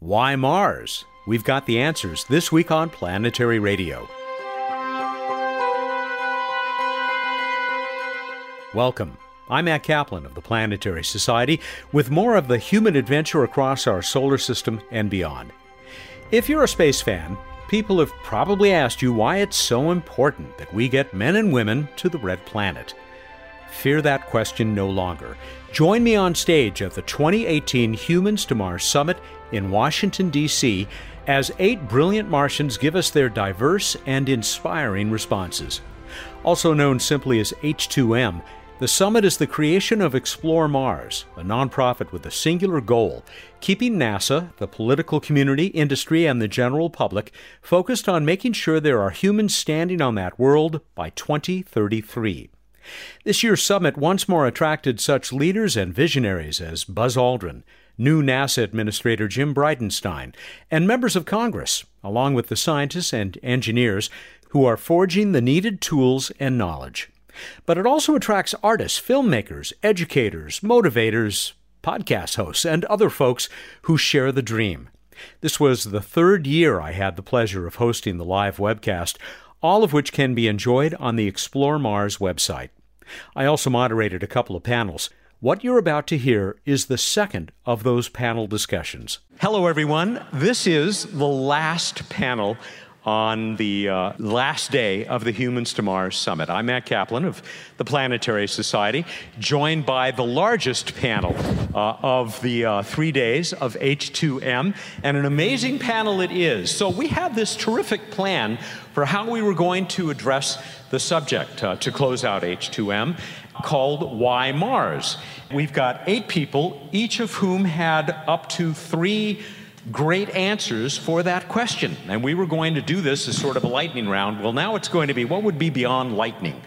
Why Mars? We've got the answers this week on Planetary Radio. Welcome. I'm Matt Kaplan of the Planetary Society with more of the human adventure across our solar system and beyond. If you're a space fan, people have probably asked you why it's so important that we get men and women to the red planet. Fear that question no longer. Join me on stage at the 2018 Humans to Mars Summit in Washington, D.C., as eight brilliant Martians give us their diverse and inspiring responses. Also known simply as H2M, the summit is the creation of Explore Mars, a nonprofit with a singular goal keeping NASA, the political community, industry, and the general public focused on making sure there are humans standing on that world by 2033. This year's summit once more attracted such leaders and visionaries as Buzz Aldrin, new NASA Administrator Jim Bridenstine, and members of Congress, along with the scientists and engineers who are forging the needed tools and knowledge. But it also attracts artists, filmmakers, educators, motivators, podcast hosts, and other folks who share the dream. This was the third year I had the pleasure of hosting the live webcast, all of which can be enjoyed on the Explore Mars website. I also moderated a couple of panels. What you're about to hear is the second of those panel discussions. Hello, everyone. This is the last panel on the uh, last day of the Humans to Mars Summit. I'm Matt Kaplan of the Planetary Society, joined by the largest panel uh, of the uh, three days of H2M, and an amazing panel it is. So, we have this terrific plan for how we were going to address the subject uh, to close out H2M called Why Mars? We've got eight people, each of whom had up to three great answers for that question. And we were going to do this as sort of a lightning round. Well, now it's going to be what would be beyond lightning?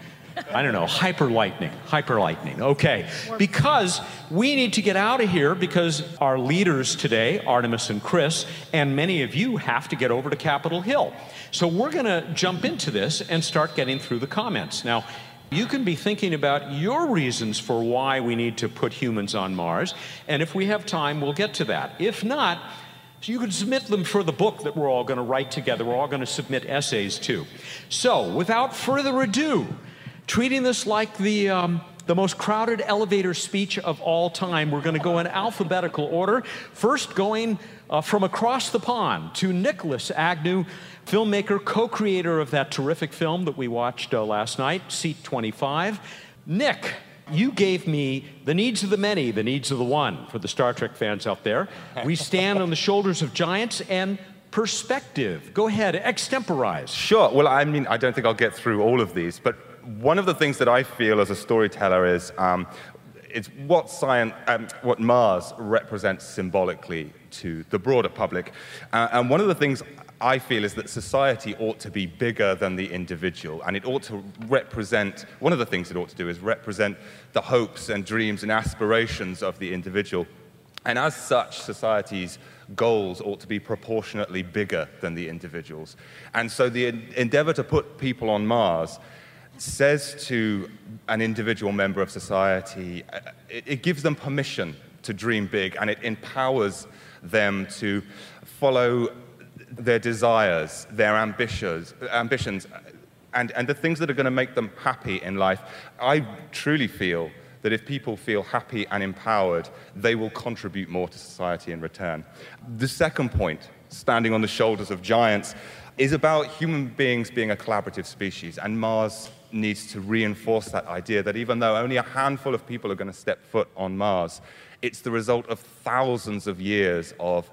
I don't know, hyper lightning, hyper lightning. Okay, because we need to get out of here because our leaders today, Artemis and Chris, and many of you have to get over to Capitol Hill. So we're going to jump into this and start getting through the comments. Now, you can be thinking about your reasons for why we need to put humans on Mars, and if we have time, we'll get to that. If not, you can submit them for the book that we're all going to write together. We're all going to submit essays to. So, without further ado, treating this like the, um, the most crowded elevator speech of all time, we're going to go in alphabetical order. First, going uh, from across the pond to Nicholas Agnew, filmmaker, co creator of that terrific film that we watched uh, last night, Seat 25. Nick, you gave me the needs of the many, the needs of the one, for the Star Trek fans out there. We stand on the shoulders of giants and perspective. Go ahead, extemporize. Sure. Well, I mean, I don't think I'll get through all of these, but one of the things that I feel as a storyteller is um, it's what science, um, what Mars represents symbolically to the broader public. Uh, and one of the things I feel is that society ought to be bigger than the individual, and it ought to represent, one of the things it ought to do is represent the hopes and dreams and aspirations of the individual. And as such, society's goals ought to be proportionately bigger than the individuals. And so the endeavor to put people on Mars says to an individual member of society, uh, it, it gives them permission to dream big and it empowers them to follow their desires, their ambitions, ambitions and, and the things that are going to make them happy in life. I truly feel that if people feel happy and empowered, they will contribute more to society in return. The second point, standing on the shoulders of giants, is about human beings being a collaborative species, and Mars needs to reinforce that idea that even though only a handful of people are going to step foot on Mars, it's the result of thousands of years of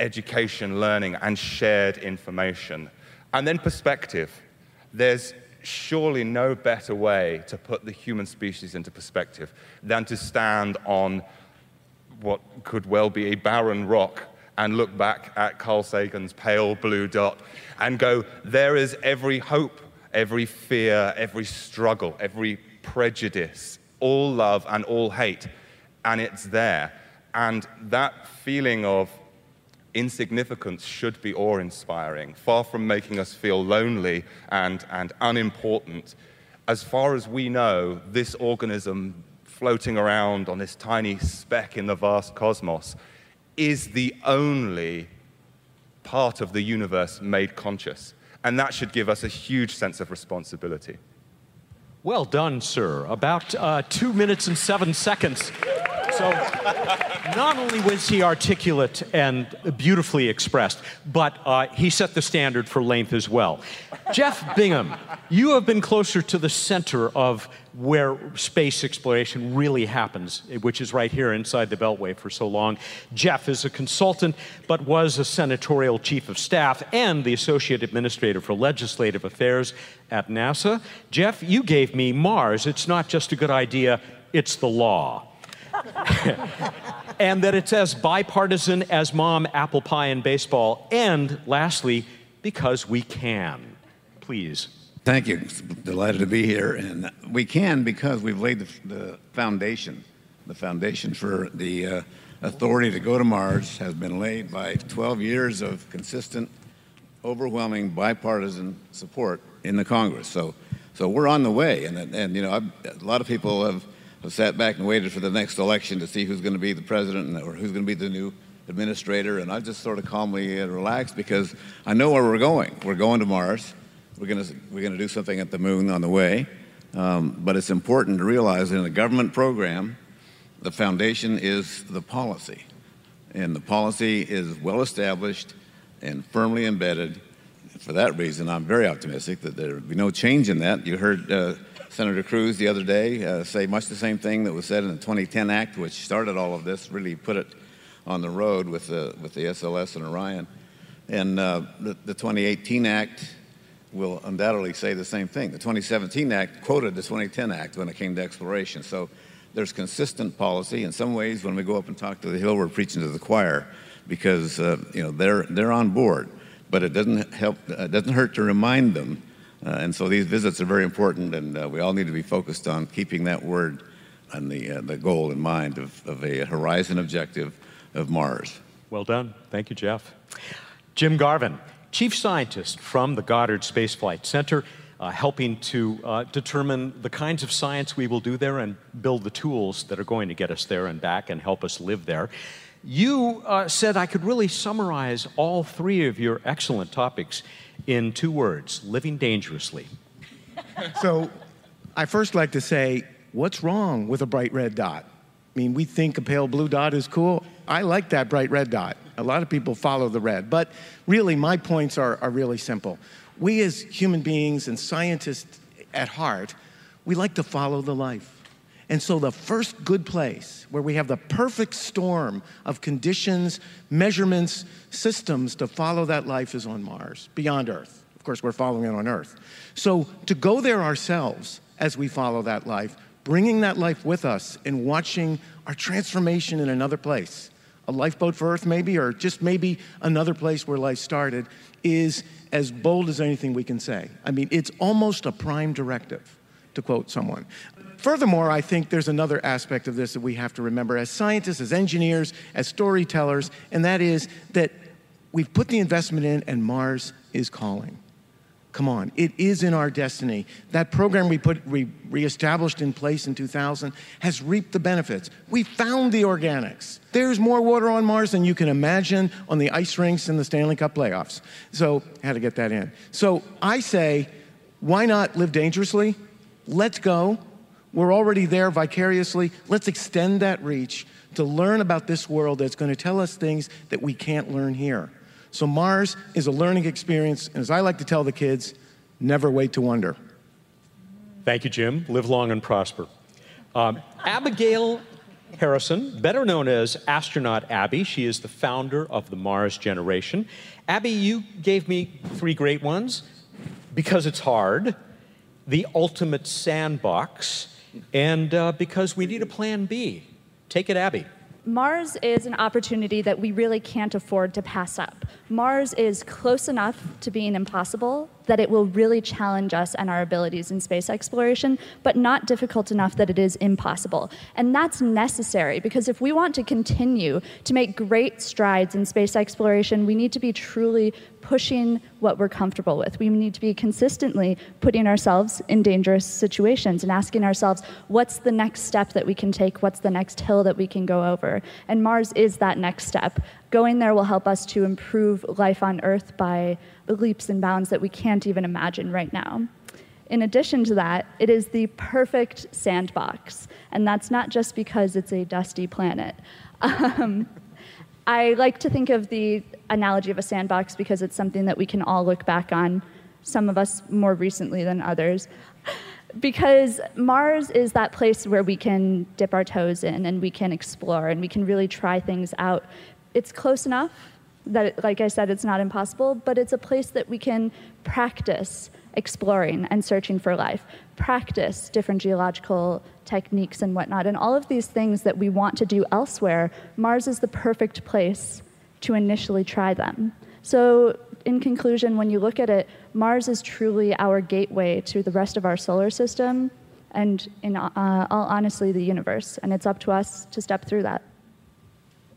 education, learning, and shared information. And then perspective. There's surely no better way to put the human species into perspective than to stand on what could well be a barren rock and look back at Carl Sagan's pale blue dot and go, there is every hope, every fear, every struggle, every prejudice, all love and all hate, and it's there. And that feeling of insignificance should be awe inspiring, far from making us feel lonely and, and unimportant. As far as we know, this organism floating around on this tiny speck in the vast cosmos is the only part of the universe made conscious. And that should give us a huge sense of responsibility. Well done, sir. About uh, two minutes and seven seconds. So, not only was he articulate and beautifully expressed, but uh, he set the standard for length as well. Jeff Bingham, you have been closer to the center of where space exploration really happens, which is right here inside the Beltway for so long. Jeff is a consultant, but was a senatorial chief of staff and the associate administrator for legislative affairs at NASA. Jeff, you gave me Mars. It's not just a good idea, it's the law. and that it's as bipartisan as mom, apple pie, and baseball. And lastly, because we can. Please. Thank you. Delighted to be here. And we can because we've laid the, the foundation. The foundation for the uh, authority to go to Mars has been laid by 12 years of consistent, overwhelming bipartisan support in the Congress. So, so we're on the way. And, and you know, I've, a lot of people have, have sat back and waited for the next election to see who's going to be the president or who's going to be the new administrator. And I just sort of calmly relaxed because I know where we're going. We're going to Mars. We're going to, we're going to do something at the moon on the way. Um, but it's important to realize in a government program, the foundation is the policy. And the policy is well established and firmly embedded. For that reason, I'm very optimistic that there will be no change in that. You heard uh, Senator Cruz the other day uh, say much the same thing that was said in the 2010 Act, which started all of this, really put it on the road with the, with the SLS and Orion. And uh, the, the 2018 Act will undoubtedly say the same thing. The 2017 Act quoted the 2010 Act when it came to exploration. So there's consistent policy. In some ways, when we go up and talk to the Hill, we're preaching to the choir because uh, you know they're they're on board. But it doesn't help. Uh, it doesn't hurt to remind them. Uh, and so these visits are very important, and uh, we all need to be focused on keeping that word and the uh, the goal in mind of, of a horizon objective of Mars. Well done. Thank you, Jeff. Jim Garvin chief scientist from the Goddard Space Flight Center, uh, helping to uh, determine the kinds of science we will do there and build the tools that are going to get us there and back and help us live there. You uh, said I could really summarize all three of your excellent topics in two words living dangerously. So, I first like to say, what's wrong with a bright red dot? I mean, we think a pale blue dot is cool. I like that bright red dot. A lot of people follow the red. But really, my points are, are really simple. We, as human beings and scientists at heart, we like to follow the life. And so, the first good place where we have the perfect storm of conditions, measurements, systems to follow that life is on Mars, beyond Earth. Of course, we're following it on Earth. So, to go there ourselves as we follow that life, bringing that life with us and watching our transformation in another place, a lifeboat for Earth maybe, or just maybe another place where life started, is as bold as anything we can say. I mean, it's almost a prime directive, to quote someone. Furthermore, I think there's another aspect of this that we have to remember as scientists, as engineers, as storytellers, and that is that we've put the investment in and Mars is calling. Come on, it is in our destiny. That program we put we reestablished in place in 2000 has reaped the benefits. We found the organics. There's more water on Mars than you can imagine on the ice rinks in the Stanley Cup playoffs. So, had to get that in. So, I say, why not live dangerously? Let's go. We're already there vicariously. Let's extend that reach to learn about this world that's going to tell us things that we can't learn here. So Mars is a learning experience, and as I like to tell the kids, never wait to wonder. Thank you, Jim. Live long and prosper. Um, Abigail Harrison, better known as Astronaut Abby, she is the founder of the Mars Generation. Abby, you gave me three great ones because it's hard, the ultimate sandbox, and uh, because we need a plan B. Take it, Abby. Mars is an opportunity that we really can't afford to pass up. Mars is close enough to being impossible that it will really challenge us and our abilities in space exploration, but not difficult enough that it is impossible. And that's necessary because if we want to continue to make great strides in space exploration, we need to be truly pushing what we're comfortable with. We need to be consistently putting ourselves in dangerous situations and asking ourselves, what's the next step that we can take? What's the next hill that we can go over? And Mars is that next step. Going there will help us to improve life on Earth by leaps and bounds that we can't even imagine right now. In addition to that, it is the perfect sandbox, and that's not just because it's a dusty planet. Um, I like to think of the analogy of a sandbox because it's something that we can all look back on, some of us more recently than others. Because Mars is that place where we can dip our toes in and we can explore and we can really try things out. It's close enough that, like I said, it's not impossible, but it's a place that we can practice exploring and searching for life, practice different geological techniques and whatnot. And all of these things that we want to do elsewhere, Mars is the perfect place to initially try them. So, in conclusion, when you look at it, Mars is truly our gateway to the rest of our solar system and, in uh, all honestly, the universe. And it's up to us to step through that.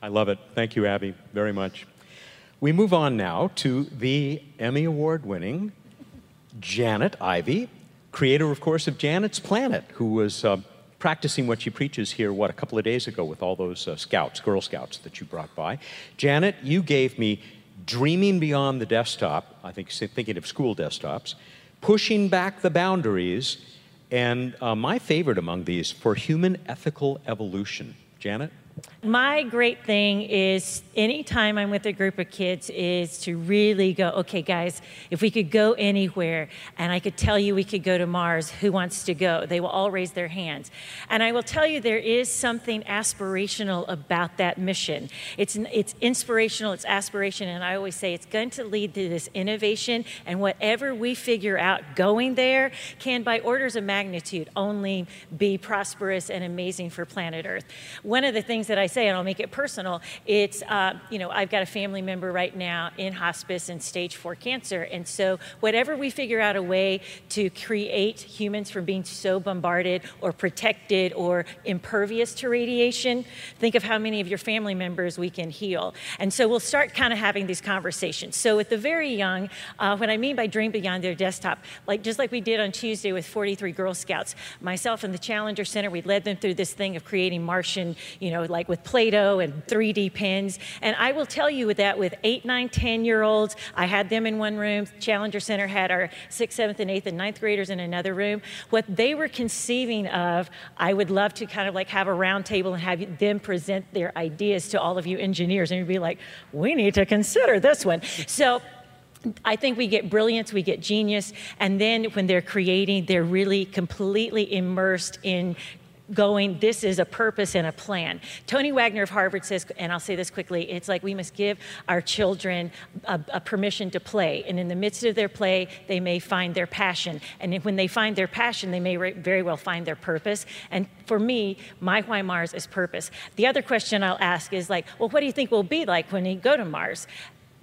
I love it. Thank you, Abby, very much. We move on now to the Emmy Award winning Janet Ivey, creator, of course, of Janet's Planet, who was uh, practicing what she preaches here, what, a couple of days ago with all those uh, scouts, Girl Scouts that you brought by. Janet, you gave me Dreaming Beyond the Desktop, I think thinking of school desktops, Pushing Back the Boundaries, and uh, my favorite among these, For Human Ethical Evolution. Janet? My great thing is anytime I'm with a group of kids is to really go, okay, guys, if we could go anywhere and I could tell you we could go to Mars, who wants to go? They will all raise their hands. And I will tell you there is something aspirational about that mission. It's, it's inspirational, it's aspiration, and I always say it's going to lead to this innovation, and whatever we figure out going there can, by orders of magnitude, only be prosperous and amazing for planet Earth. One of the things that I say, and I'll make it personal, it's, uh, you know, I've got a family member right now in hospice and stage four cancer. And so, whatever we figure out a way to create humans from being so bombarded or protected or impervious to radiation, think of how many of your family members we can heal. And so, we'll start kind of having these conversations. So, at the very young, uh, what I mean by dream beyond their desktop, like just like we did on Tuesday with 43 Girl Scouts, myself and the Challenger Center, we led them through this thing of creating Martian, you know, like with Play-Doh and 3D pens. And I will tell you that with eight, nine, 10 year olds, I had them in one room. Challenger Center had our sixth, seventh, and eighth and ninth graders in another room. What they were conceiving of, I would love to kind of like have a round table and have them present their ideas to all of you engineers. And you'd be like, we need to consider this one. So I think we get brilliance, we get genius, and then when they're creating, they're really completely immersed in going, this is a purpose and a plan. Tony Wagner of Harvard says, and I'll say this quickly, it's like we must give our children a, a, permission to play. And in the midst of their play, they may find their passion. And when they find their passion, they may very well find their purpose. And for me, my why Mars is purpose. The other question I'll ask is like, well, what do you think we'll be like when we go to Mars?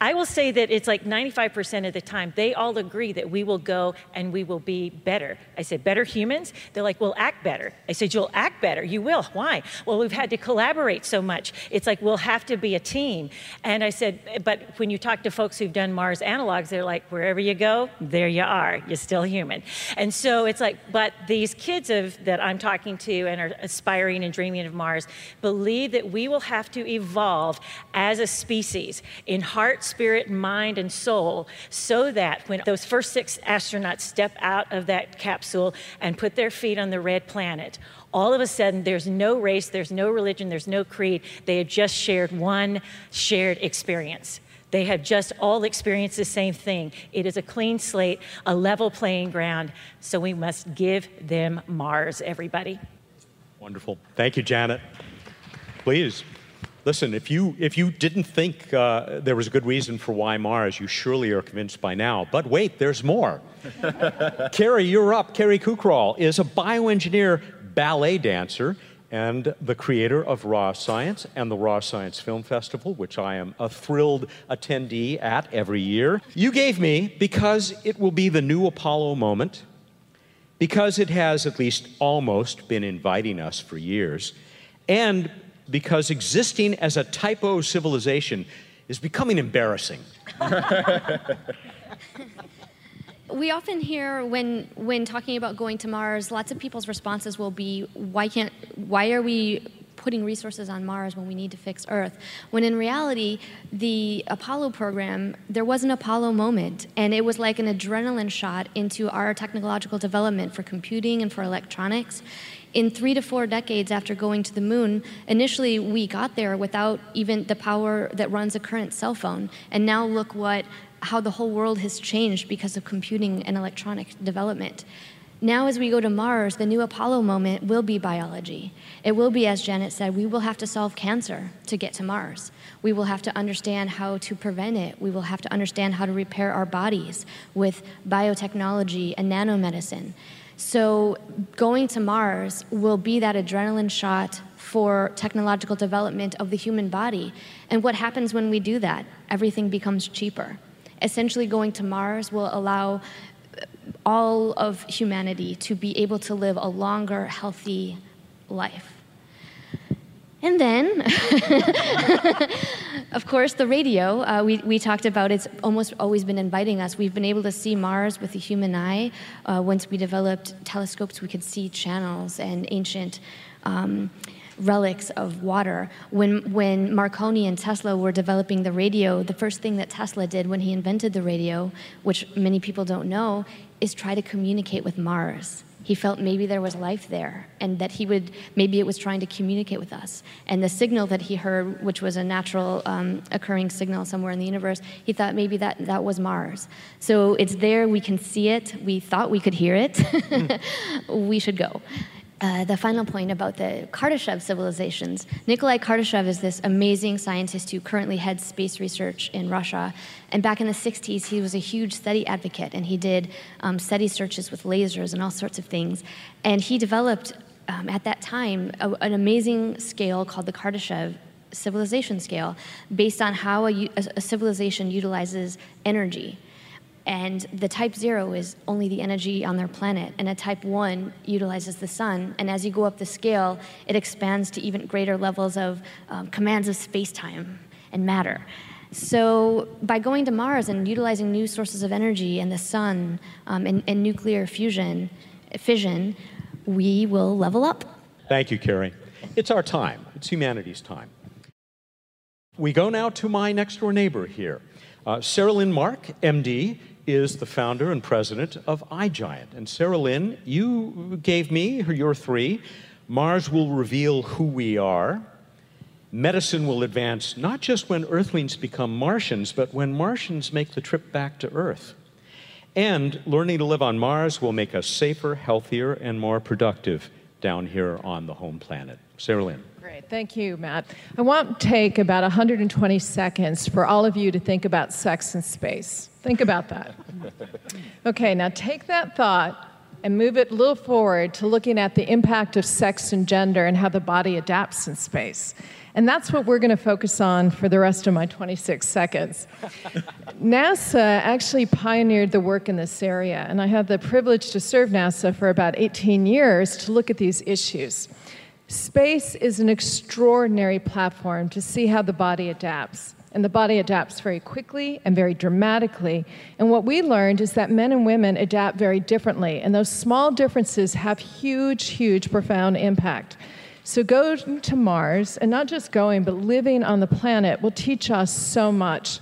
I will say that it's like 95% of the time, they all agree that we will go and we will be better. I said, better humans? They're like, we'll act better. I said, you'll act better. You will. Why? Well, we've had to collaborate so much. It's like, we'll have to be a team. And I said, but when you talk to folks who've done Mars analogs, they're like, wherever you go, there you are. You're still human. And so it's like, but these kids of, that I'm talking to and are aspiring and dreaming of Mars believe that we will have to evolve as a species in heart spirit, mind, and soul, so that when those first six astronauts step out of that capsule and put their feet on the red planet, all of a sudden there's no race, there's no religion, there's no creed. They have just shared one shared experience. They have just all experienced the same thing. It is a clean slate, a level playing ground, so we must give them Mars, everybody. Wonderful. Thank you, Janet. Please. Listen, if you, if you didn't think uh, there was a good reason for why Mars, you surely are convinced by now. But wait, there's more. Carrie, you're up. Carrie Kukral is a bioengineer ballet dancer and the creator of Raw Science and the Raw Science Film Festival, which I am a thrilled attendee at every year. You gave me because it will be the new Apollo moment, because it has at least almost been inviting us for years, and because existing as a typo civilization is becoming embarrassing. we often hear when when talking about going to Mars, lots of people's responses will be, "Why can't? Why are we putting resources on Mars when we need to fix Earth. When in reality, the Apollo program, there was an Apollo moment, and it was like an adrenaline shot into our technological development for computing and for electronics. In three to four decades after going to the moon, initially we got there without even the power that runs a current cell phone. And now look what how the whole world has changed because of computing and electronic development. Now, as we go to Mars, the new Apollo moment will be biology. It will be, as Janet said, we will have to solve cancer to get to Mars. We will have to understand how to prevent it. We will have to understand how to repair our bodies with biotechnology and nanomedicine. So, going to Mars will be that adrenaline shot for technological development of the human body. And what happens when we do that? Everything becomes cheaper. Essentially, going to Mars will allow uh, all of humanity to be able to live a longer, healthy life. And then, of course, the radio, uh, we, we talked about, it's almost always been inviting us. We've been able to see Mars with the human eye. Uh, once we developed telescopes, we could see channels and ancient um, relics of water. When, when Marconi and Tesla were developing the radio, the first thing that Tesla did when he invented the radio, which many people don't know, is try to communicate with Mars. He felt maybe there was life there and that he would, maybe it was trying to communicate with us. And the signal that he heard, which was a natural um, occurring signal somewhere in the universe, he thought maybe that, that was Mars. So it's there, we can see it, we thought we could hear it, we should go. Uh, the final point about the Kardashev civilizations. Nikolai Kardashev is this amazing scientist who currently heads space research in Russia. And back in the 60s, he was a huge SETI advocate, and he did um, SETI searches with lasers and all sorts of things. And he developed, um, at that time, a, an amazing scale called the Kardashev civilization scale, based on how a, a civilization utilizes energy. And the type zero is only the energy on their planet, and a type one utilizes the sun. And as you go up the scale, it expands to even greater levels of um, commands of space time and matter. So, by going to Mars and utilizing new sources of energy and the sun um, and, and nuclear fusion, fission, we will level up. Thank you, Carrie. It's our time, it's humanity's time. We go now to my next door neighbor here. Uh, Saralyn Mark, MD, is the founder and president of iGiant. And Sarah Lynn, you gave me your three. Mars will reveal who we are. Medicine will advance not just when Earthlings become Martians, but when Martians make the trip back to Earth. And learning to live on Mars will make us safer, healthier, and more productive down here on the home planet. Saralyn. Great, thank you, Matt. I want to take about 120 seconds for all of you to think about sex in space. Think about that. Okay, now take that thought and move it a little forward to looking at the impact of sex and gender and how the body adapts in space. And that's what we're going to focus on for the rest of my 26 seconds. NASA actually pioneered the work in this area, and I had the privilege to serve NASA for about 18 years to look at these issues. Space is an extraordinary platform to see how the body adapts. And the body adapts very quickly and very dramatically. And what we learned is that men and women adapt very differently. And those small differences have huge, huge, profound impact. So, going to Mars, and not just going, but living on the planet, will teach us so much.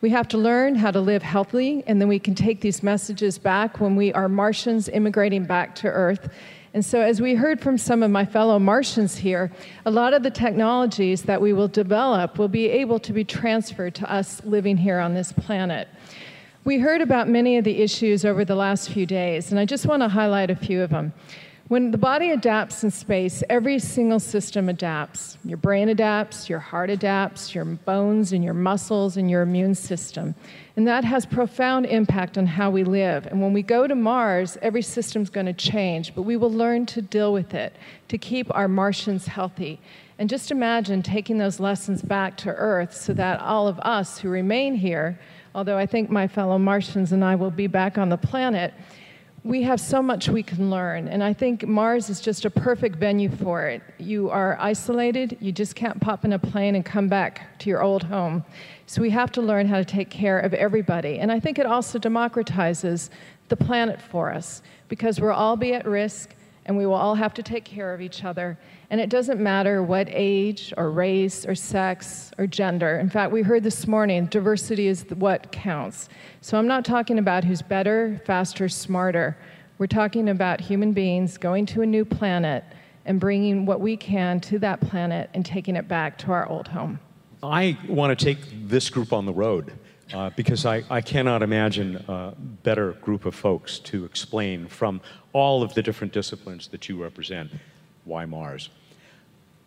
We have to learn how to live healthily, and then we can take these messages back when we are Martians immigrating back to Earth and so, as we heard from some of my fellow Martians here, a lot of the technologies that we will develop will be able to be transferred to us living here on this planet. We heard about many of the issues over the last few days, and I just want to highlight a few of them. When the body adapts in space, every single system adapts. Your brain adapts, your heart adapts, your bones and your muscles and your immune system. And that has profound impact on how we live. And when we go to Mars, every system's going to change, but we will learn to deal with it, to keep our Martians healthy. And just imagine taking those lessons back to Earth so that all of us who remain here, although I think my fellow Martians and I will be back on the planet, we have so much we can learn, and I think Mars is just a perfect venue for it. You are isolated, you just can't pop in a plane and come back to your old home. So we have to learn how to take care of everybody. And I think it also democratizes the planet for us because we'll all be at risk and we will all have to take care of each other. And it doesn't matter what age or race or sex or gender. In fact, we heard this morning diversity is what counts. So I'm not talking about who's better, faster, smarter. We're talking about human beings going to a new planet and bringing what we can to that planet and taking it back to our old home. I want to take this group on the road uh, because I, I cannot imagine a better group of folks to explain from all of the different disciplines that you represent why Mars.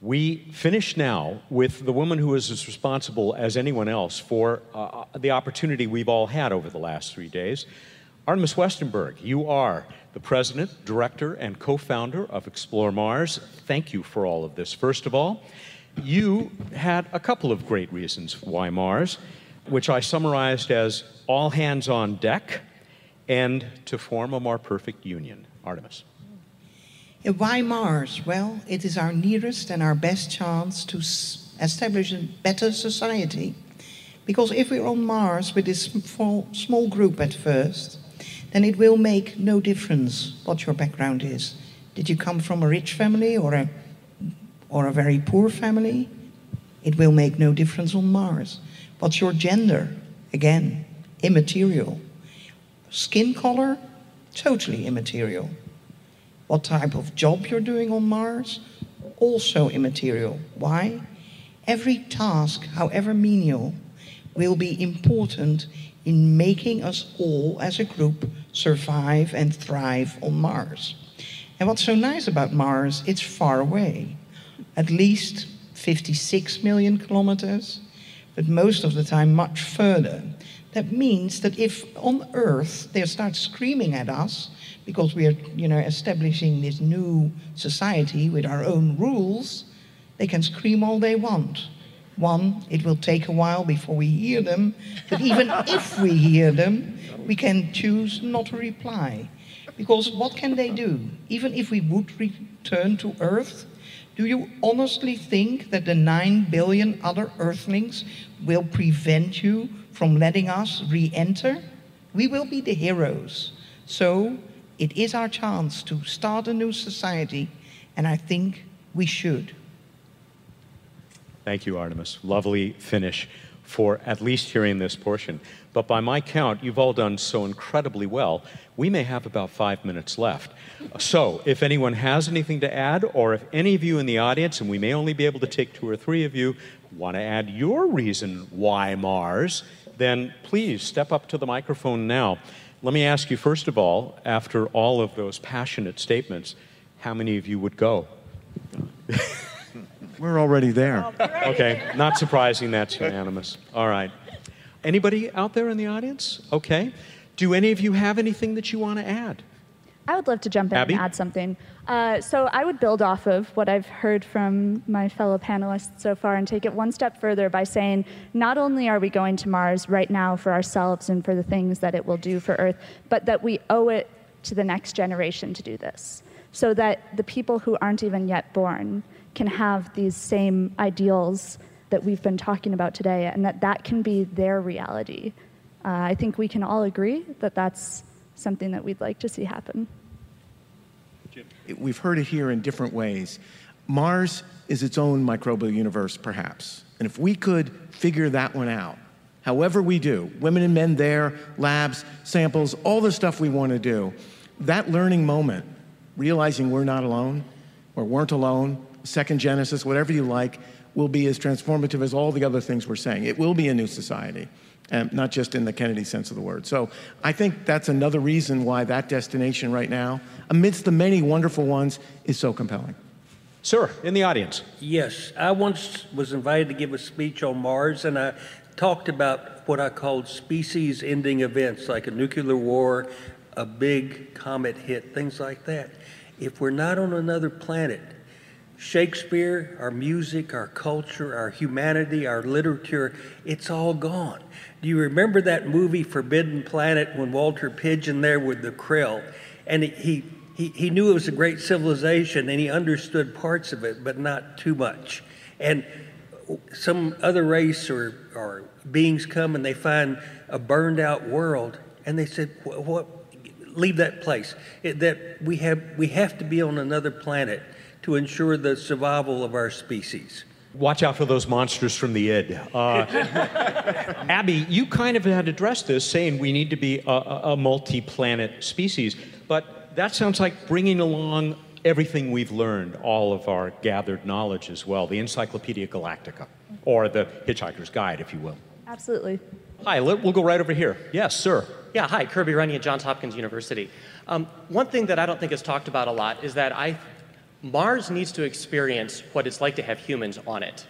We finish now with the woman who is as responsible as anyone else for uh, the opportunity we've all had over the last three days. Artemis Westenberg, you are the president, director, and co founder of Explore Mars. Thank you for all of this. First of all, you had a couple of great reasons why Mars, which I summarized as all hands on deck and to form a more perfect union. Artemis. Why Mars? Well, it is our nearest and our best chance to establish a better society. Because if we're on Mars with this small, small group at first, then it will make no difference what your background is. Did you come from a rich family or a or a very poor family, it will make no difference on Mars. What's your gender? Again, immaterial. Skin color? Totally immaterial. What type of job you're doing on Mars? Also immaterial. Why? Every task, however menial, will be important in making us all as a group survive and thrive on Mars. And what's so nice about Mars, it's far away at least 56 million kilometers, but most of the time much further. That means that if on Earth they start screaming at us because we are, you know, establishing this new society with our own rules, they can scream all they want. One, it will take a while before we hear them, but even if we hear them, we can choose not to reply. Because what can they do? Even if we would return to Earth, do you honestly think that the 9 billion other Earthlings will prevent you from letting us re enter? We will be the heroes. So it is our chance to start a new society, and I think we should. Thank you, Artemis. Lovely finish for at least hearing this portion. But by my count, you've all done so incredibly well. We may have about five minutes left. So, if anyone has anything to add, or if any of you in the audience, and we may only be able to take two or three of you, want to add your reason why Mars, then please step up to the microphone now. Let me ask you, first of all, after all of those passionate statements, how many of you would go? We're already there. Okay, not surprising that's unanimous. All right. Anybody out there in the audience? Okay. Do any of you have anything that you want to add? I would love to jump in Abby? and add something. Uh, so I would build off of what I've heard from my fellow panelists so far and take it one step further by saying not only are we going to Mars right now for ourselves and for the things that it will do for Earth, but that we owe it to the next generation to do this. So that the people who aren't even yet born can have these same ideals that we've been talking about today and that that can be their reality. Uh, I think we can all agree that that's something that we'd like to see happen. We've heard it here in different ways. Mars is its own microbial universe, perhaps. And if we could figure that one out, however we do, women and men there, labs, samples, all the stuff we want to do, that learning moment, realizing we're not alone, or weren't alone, second Genesis, whatever you like, will be as transformative as all the other things we're saying. It will be a new society, and not just in the Kennedy sense of the word. So I think that's another reason why that destination right now, amidst the many wonderful ones, is so compelling. Sir, in the audience. Yes, I once was invited to give a speech on Mars, and I talked about what I called species ending events, like a nuclear war, a big comet hit, things like that. If we're not on another planet, Shakespeare, our music, our culture, our humanity, our literature, it's all gone. Do you remember that movie Forbidden Planet when Walter Pidgeon there with the Krell? And he, he, he knew it was a great civilization and he understood parts of it, but not too much. And some other race or, or beings come and they find a burned out world and they said, what, what leave that place. It, that we have we have to be on another planet to ensure the survival of our species. Watch out for those monsters from the id. Uh, Abby, you kind of had addressed this, saying we need to be a, a multi-planet species, but that sounds like bringing along everything we've learned, all of our gathered knowledge as well, the Encyclopedia Galactica, or the Hitchhiker's Guide, if you will. Absolutely. Hi, we'll go right over here. Yes, sir. Yeah, hi, Kirby Rennie at Johns Hopkins University. Um, one thing that I don't think is talked about a lot is that I, Mars needs to experience what it's like to have humans on it.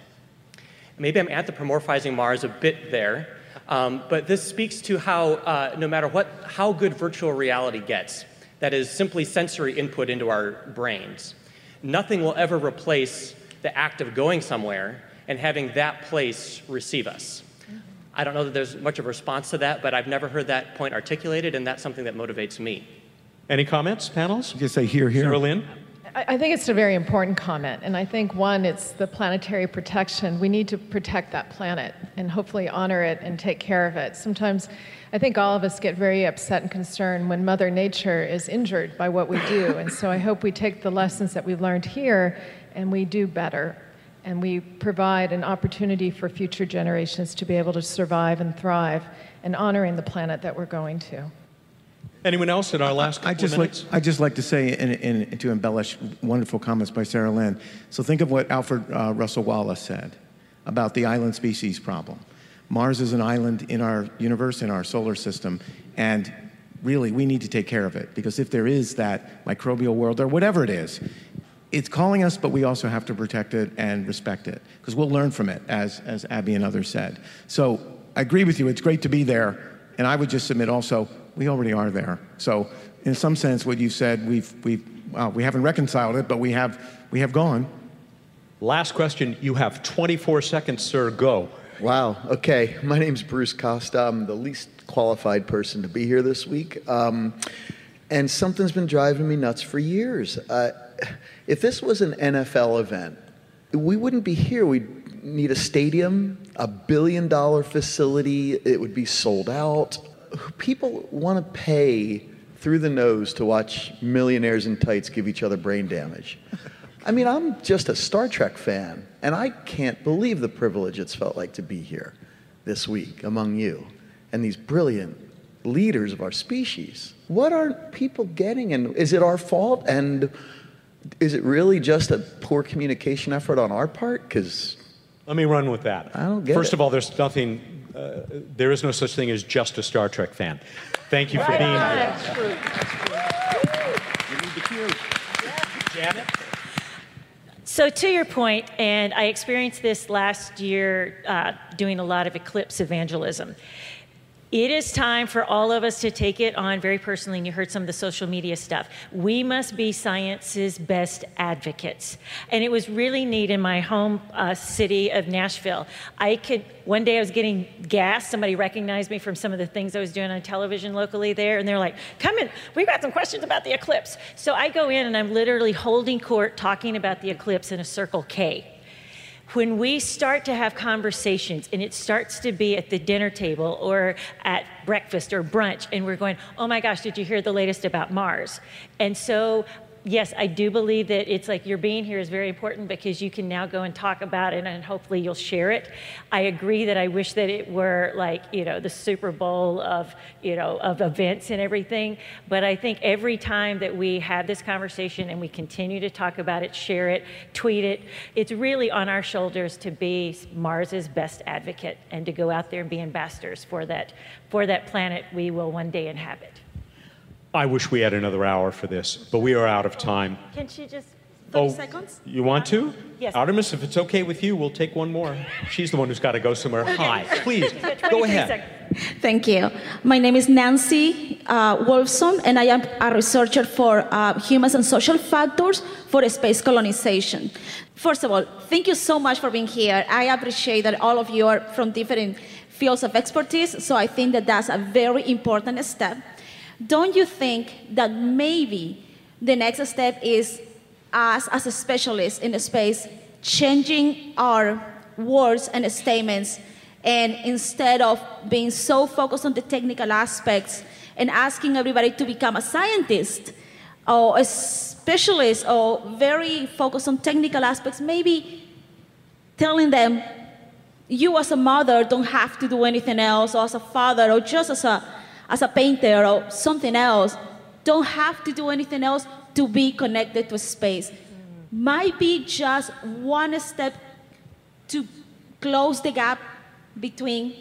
Maybe I'm anthropomorphizing Mars a bit there, um, but this speaks to how, uh, no matter what, how good virtual reality gets, that is simply sensory input into our brains, nothing will ever replace the act of going somewhere and having that place receive us. I don't know that there's much of a response to that, but I've never heard that point articulated, and that's something that motivates me. Any comments, panels? Just say here, here. Saralyn? I think it's a very important comment. And I think, one, it's the planetary protection. We need to protect that planet and hopefully honor it and take care of it. Sometimes I think all of us get very upset and concerned when Mother Nature is injured by what we do. And so I hope we take the lessons that we've learned here and we do better and we provide an opportunity for future generations to be able to survive and thrive and honoring the planet that we're going to. Anyone else in our last I just like I just like to say and, and, to embellish wonderful comments by Saralyn. So think of what Alfred uh, Russel Wallace said about the island species problem. Mars is an island in our universe, in our solar system, and really we need to take care of it because if there is that microbial world or whatever it is, it's calling us, but we also have to protect it and respect it because we'll learn from it, as, as Abby and others said. So I agree with you. It's great to be there. And I would just submit also, we already are there. So in some sense, what you said, we've, we've, uh, we haven't reconciled it, but we have, we have gone. Last question. You have 24 seconds, sir. Go. Wow. Okay. My name's Bruce Costa. I'm the least qualified person to be here this week. Um, and something's been driving me nuts for years. Uh, if this was an NFL event, we wouldn't be here. We'd need a stadium, a billion dollar facility, it would be sold out. People want to pay through the nose to watch millionaires in tights give each other brain damage. I mean, I'm just a Star Trek fan, and I can't believe the privilege it's felt like to be here this week among you and these brilliant leaders of our species. What are people getting, and is it our fault? And is it really just a poor communication effort on our part? Because let me run with that. I don't get First it. of all, there's nothing. Uh, there is no such thing as just a Star Trek fan. Thank you for being here. Janet. So, to your point, and I experienced this last year uh, doing a lot of eclipse evangelism. It is time for all of us to take it on very personally, and you heard some of the social media stuff. We must be science's best advocates. And it was really neat in my home uh, city of Nashville. I could, one day I was getting gas, somebody recognized me from some of the things I was doing on television locally there, and they're like, come in, we've got some questions about the eclipse. So I go in and I'm literally holding court talking about the eclipse in a Circle K when we start to have conversations and it starts to be at the dinner table or at breakfast or brunch and we're going oh my gosh did you hear the latest about mars? And so yes, I do believe that it's like your being here is very important because you can now go and talk about it and hopefully you'll share it. I agree that I wish that it were like, you know, the Super Bowl of, you know, of events and everything. But I think every time that we have this conversation and we continue to talk about it, share it, tweet it, it's really on our shoulders to be Mars's best advocate and to go out there and be ambassadors for that, for that planet we will one day inhabit. I wish we had another hour for this, but we are out of time. Can she just 30 oh, seconds? You want to? Yes. Artemis, if it's okay with you, we'll take one more. She's the one who's got to go somewhere. Hi, please, go ahead. Thank you. My name is Nancy uh, Wolfson, and I am a researcher for uh, humans and social factors for space colonization. First of all, thank you so much for being here. I appreciate that all of you are from different fields of expertise, so I think that that's a very important step. Don't you think that maybe the next step is us as a specialist in the space changing our words and statements And instead of being so focused on the technical aspects and asking everybody to become a scientist or a specialist or very focused on technical aspects, maybe telling them, you as a mother don't have to do anything else, or as a father, or just as a, as a painter or something else, don't have to do anything else to be connected to space. Might be just one step to close the gap between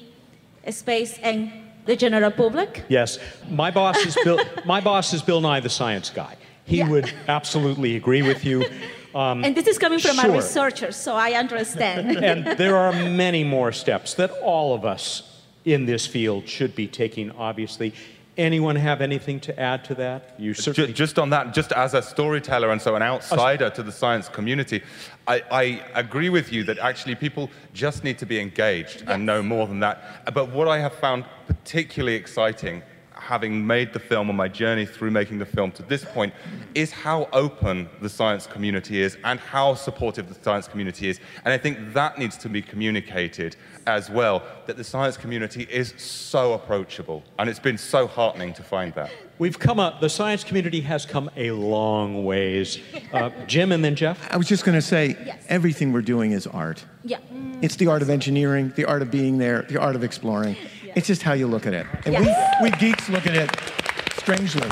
space and the general public. Yes, my boss is Bill. my boss is Bill Nye, the science guy. He Yeah. would absolutely agree with you. Um, And this is coming from sure. a researcher, so I understand. and there are many more steps that all of us in this field should be taking, obviously. Anyone have anything to add to that? You certainly. Just on that, just as a storyteller and so an outsider to the science community, I, I agree with you that actually people just need to be engaged and know more than that. But what I have found particularly exciting, having made the film on my journey through making the film to this point, is how open the science community is and how supportive the science community is. And I think that needs to be communicated as well, that the science community is so approachable. And it's been so heartening to find that. We've come up, the science community has come a long ways. Uh, Jim and then Jeff? I was just going to say everything we're doing is art. yeah. It's the art of engineering, the art of being there, the art of exploring. It's just how you look at it. And Yes. we, we geeks look at it strangely.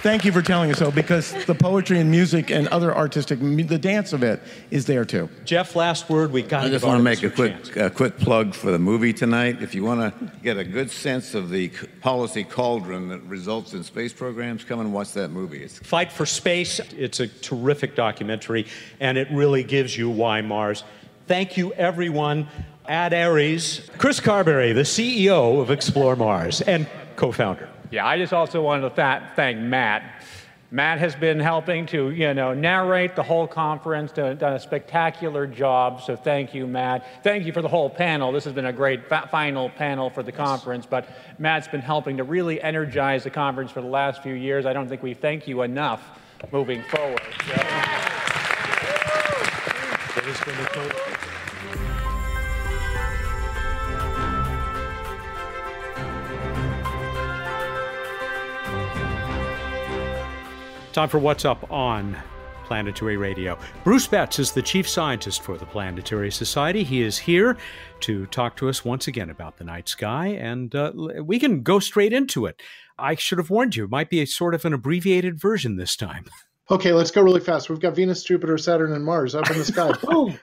Thank you for telling us so because the poetry and music and other artistic, the dance of it is there too. Jeff, last word. We got to I just want to make a quick, a quick plug for the movie tonight. If you want to get a good sense of the policy cauldron that results in space programs, come and watch that movie. It's Fight for Space. It's a terrific documentary, and it really gives you why Mars. Thank you, everyone. Ad astra, Chris Carberry, the CEO of Explore Mars and co founder. Yeah, I just also wanted to tha- thank Matt. Matt has been helping to, you know, narrate the whole conference, done, done a spectacular job. So thank you, Matt. Thank you for the whole panel. This has been a great fa- final panel for the conference. But Matt's been helping to really energize the conference for the last few years. I don't think we thank you enough moving forward. So- Time for What's Up on Planetary Radio. Bruce Betts is the chief scientist for the Planetary Society. He is here to talk to us once again about the night sky, and uh, we can go straight into it. I should have warned you, it might be a sort of an abbreviated version this time. Okay, let's go really fast. We've got Venus, Jupiter, Saturn, and Mars up in the sky. Boom!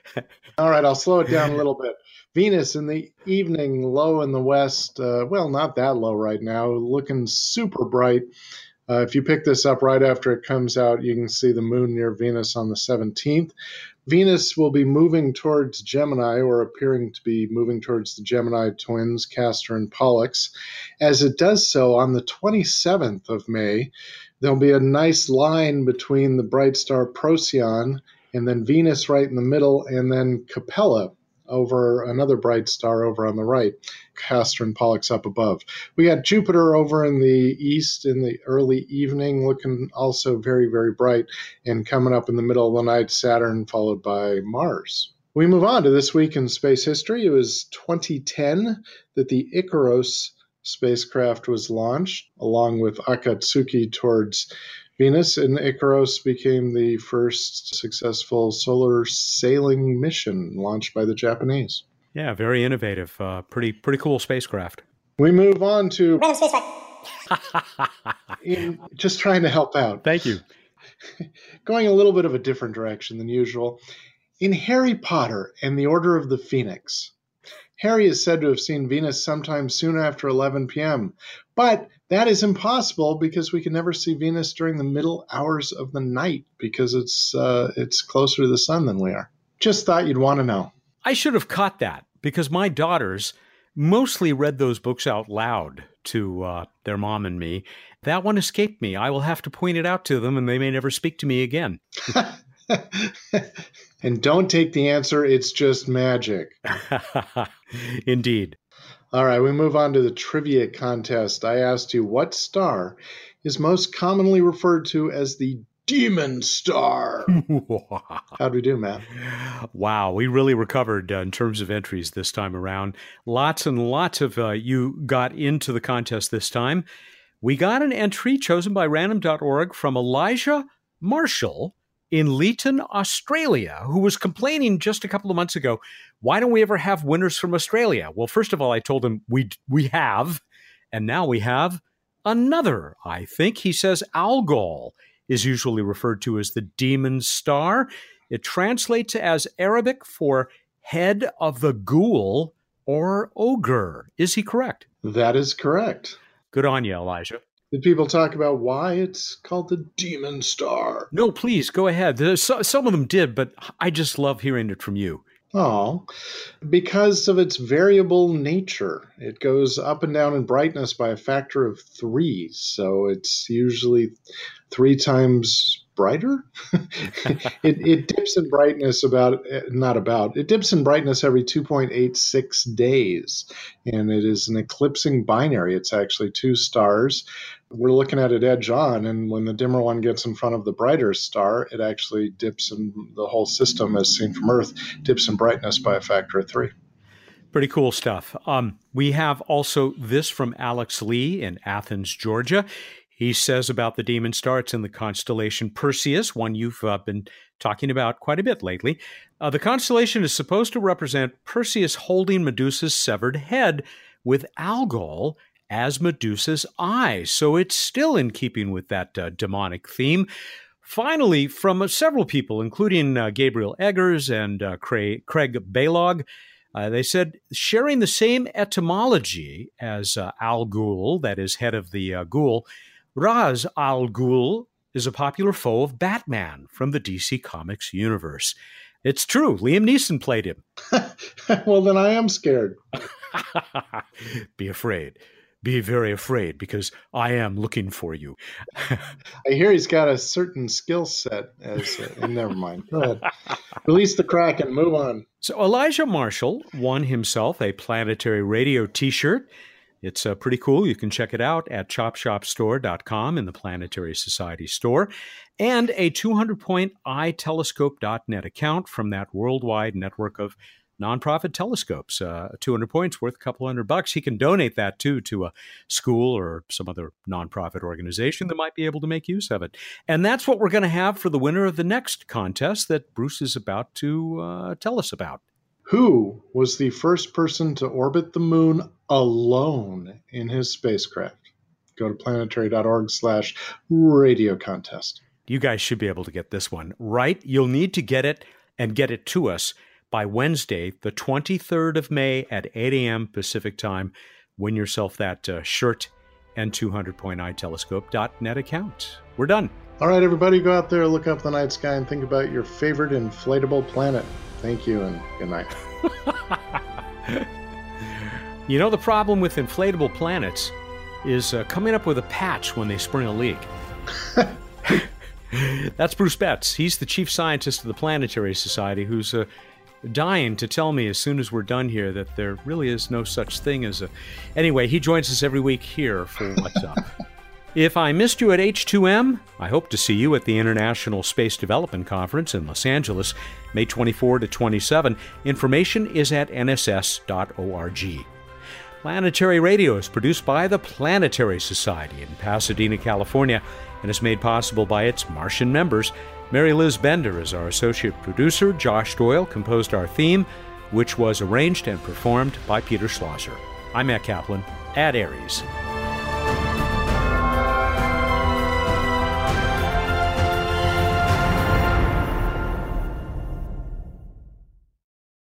All right, I'll slow it down a little bit. Venus in the evening, low in the west. Uh, well, not that low right now, looking super bright. Uh, if you pick this up right after it comes out, you can see the moon near Venus on the 17th. Venus will be moving towards Gemini, or appearing to be moving towards the Gemini twins, Castor and Pollux. As it does so on the 27th of May, there'll be a nice line between the bright star Procyon and then Venus right in the middle, and then Capella over another bright star over on the right, Castor and Pollux up above. We got Jupiter over in the east in the early evening, looking also very, very bright, and coming up in the middle of the night, Saturn followed by Mars. We move on to this week in space history. It was 2010 that the IKAROS spacecraft was launched, along with Akatsuki towards Venus, and IKAROS became the first successful solar sailing mission launched by the Japanese. Yeah, very innovative. Uh, pretty, pretty cool spacecraft. We move on to in just trying to help out. Thank you. Going a little bit of a different direction than usual. In Harry Potter and the Order of the Phoenix, Harry is said to have seen Venus sometime soon after 11 p.m. But that is impossible because we can never see Venus during the middle hours of the night because it's uh, it's closer to the sun than we are. Just thought you'd want to know. I should have caught that because my daughters mostly read those books out loud to uh, their mom and me. That one escaped me. I will have to point it out to them, and they may never speak to me again. And don't take the answer, it's just magic. Indeed. All right, we move on to the trivia contest. I asked you what star is most commonly referred to as the demon star. How'd we do, Matt? Wow, we really recovered uh, in terms of entries this time around. Lots and lots of uh, you got into the contest this time. We got an entry chosen by random.org from Elijah Marshall in Leeton, Australia, who was complaining just a couple of months ago, why don't we ever have winners from Australia? Well, first of all, I told him we we have, and now we have another. I think he says Algol is usually referred to as the demon star. It translates as Arabic for head of the ghoul or ogre. Is he correct? That is correct. Good on you, Elijah. Did people talk about why it's called the Demon Star? No, please go ahead. some of them did, but I just love hearing it from you. Oh, because of its variable nature. It goes up and down in brightness by a factor of three. So it's usually three times brighter. it, it dips in brightness about, not about, it dips in brightness every 2.86 days. And it is an eclipsing binary. It's actually two stars. We're looking at it edge on, and when the dimmer one gets in front of the brighter star, it actually dips in the whole system, as seen from Earth, dips in brightness by a factor of three. Pretty cool stuff. Um, we have also this from Alex Lee in Athens, Georgia. He says about the demon star, it's in the constellation Perseus, one you've uh, been talking about quite a bit lately. Uh, the constellation is supposed to represent Perseus holding Medusa's severed head with Algol as Medusa's eye. So it's still in keeping with that uh, demonic theme. Finally, from uh, several people, including uh, Gabriel Eggers and uh, Craig, Craig Baylog, uh, they said sharing the same etymology as Al Ghul, that is, head of the Ghoul, Ra's al Ghul is a popular foe of Batman from the DC Comics universe. It's true. Liam Neeson played him. well, then I am scared. Be afraid. Be very afraid because I am looking for you. I hear he's got a certain skill set. As uh, never mind. Go ahead. Release the Kraken and move on. So Elijah Marshall won himself a planetary radio T-shirt it's uh, pretty cool. You can check it out at chopshopstore.com in the Planetary Society store, and a 200 point itelescope.net account from that worldwide network of nonprofit telescopes. Uh, 200 points worth a couple hundred bucks. He can donate that too to a school or some other nonprofit organization that might be able to make use of it. And that's what we're going to have for the winner of the next contest that Bruce is about to uh, tell us about. Who was the first person to orbit the moon alone in his spacecraft? Go to planetary.org slash radio contest. You guys should be able to get this one, right? You'll need to get it and get it to us by Wednesday, the 23rd of May at 8 a.m. Pacific time. Win yourself that uh, shirt and 200 point itelescope.net account. We're done. All right, everybody, go out there, look up the night sky, and think about your favorite inflatable planet. Thank you and good night. you know, the problem with inflatable planets is uh, coming up with a patch when they spring a leak. That's Bruce Betts. He's the chief scientist of the Planetary Society who's uh, dying to tell me as soon as we're done here that there really is no such thing as a. Anyway, he joins us every week here for What's Up. If I missed you at H2M, I hope to see you at the International Space Development Conference in Los Angeles, May 24 to 27. Information is at nss.org. Planetary Radio is produced by the Planetary Society in Pasadena, California, and is made possible by its Martian members. Mary Liz Bender is our associate producer. Josh Doyle composed our theme, which was arranged and performed by Peter Schlosser. I'm Matt Kaplan Ad astra.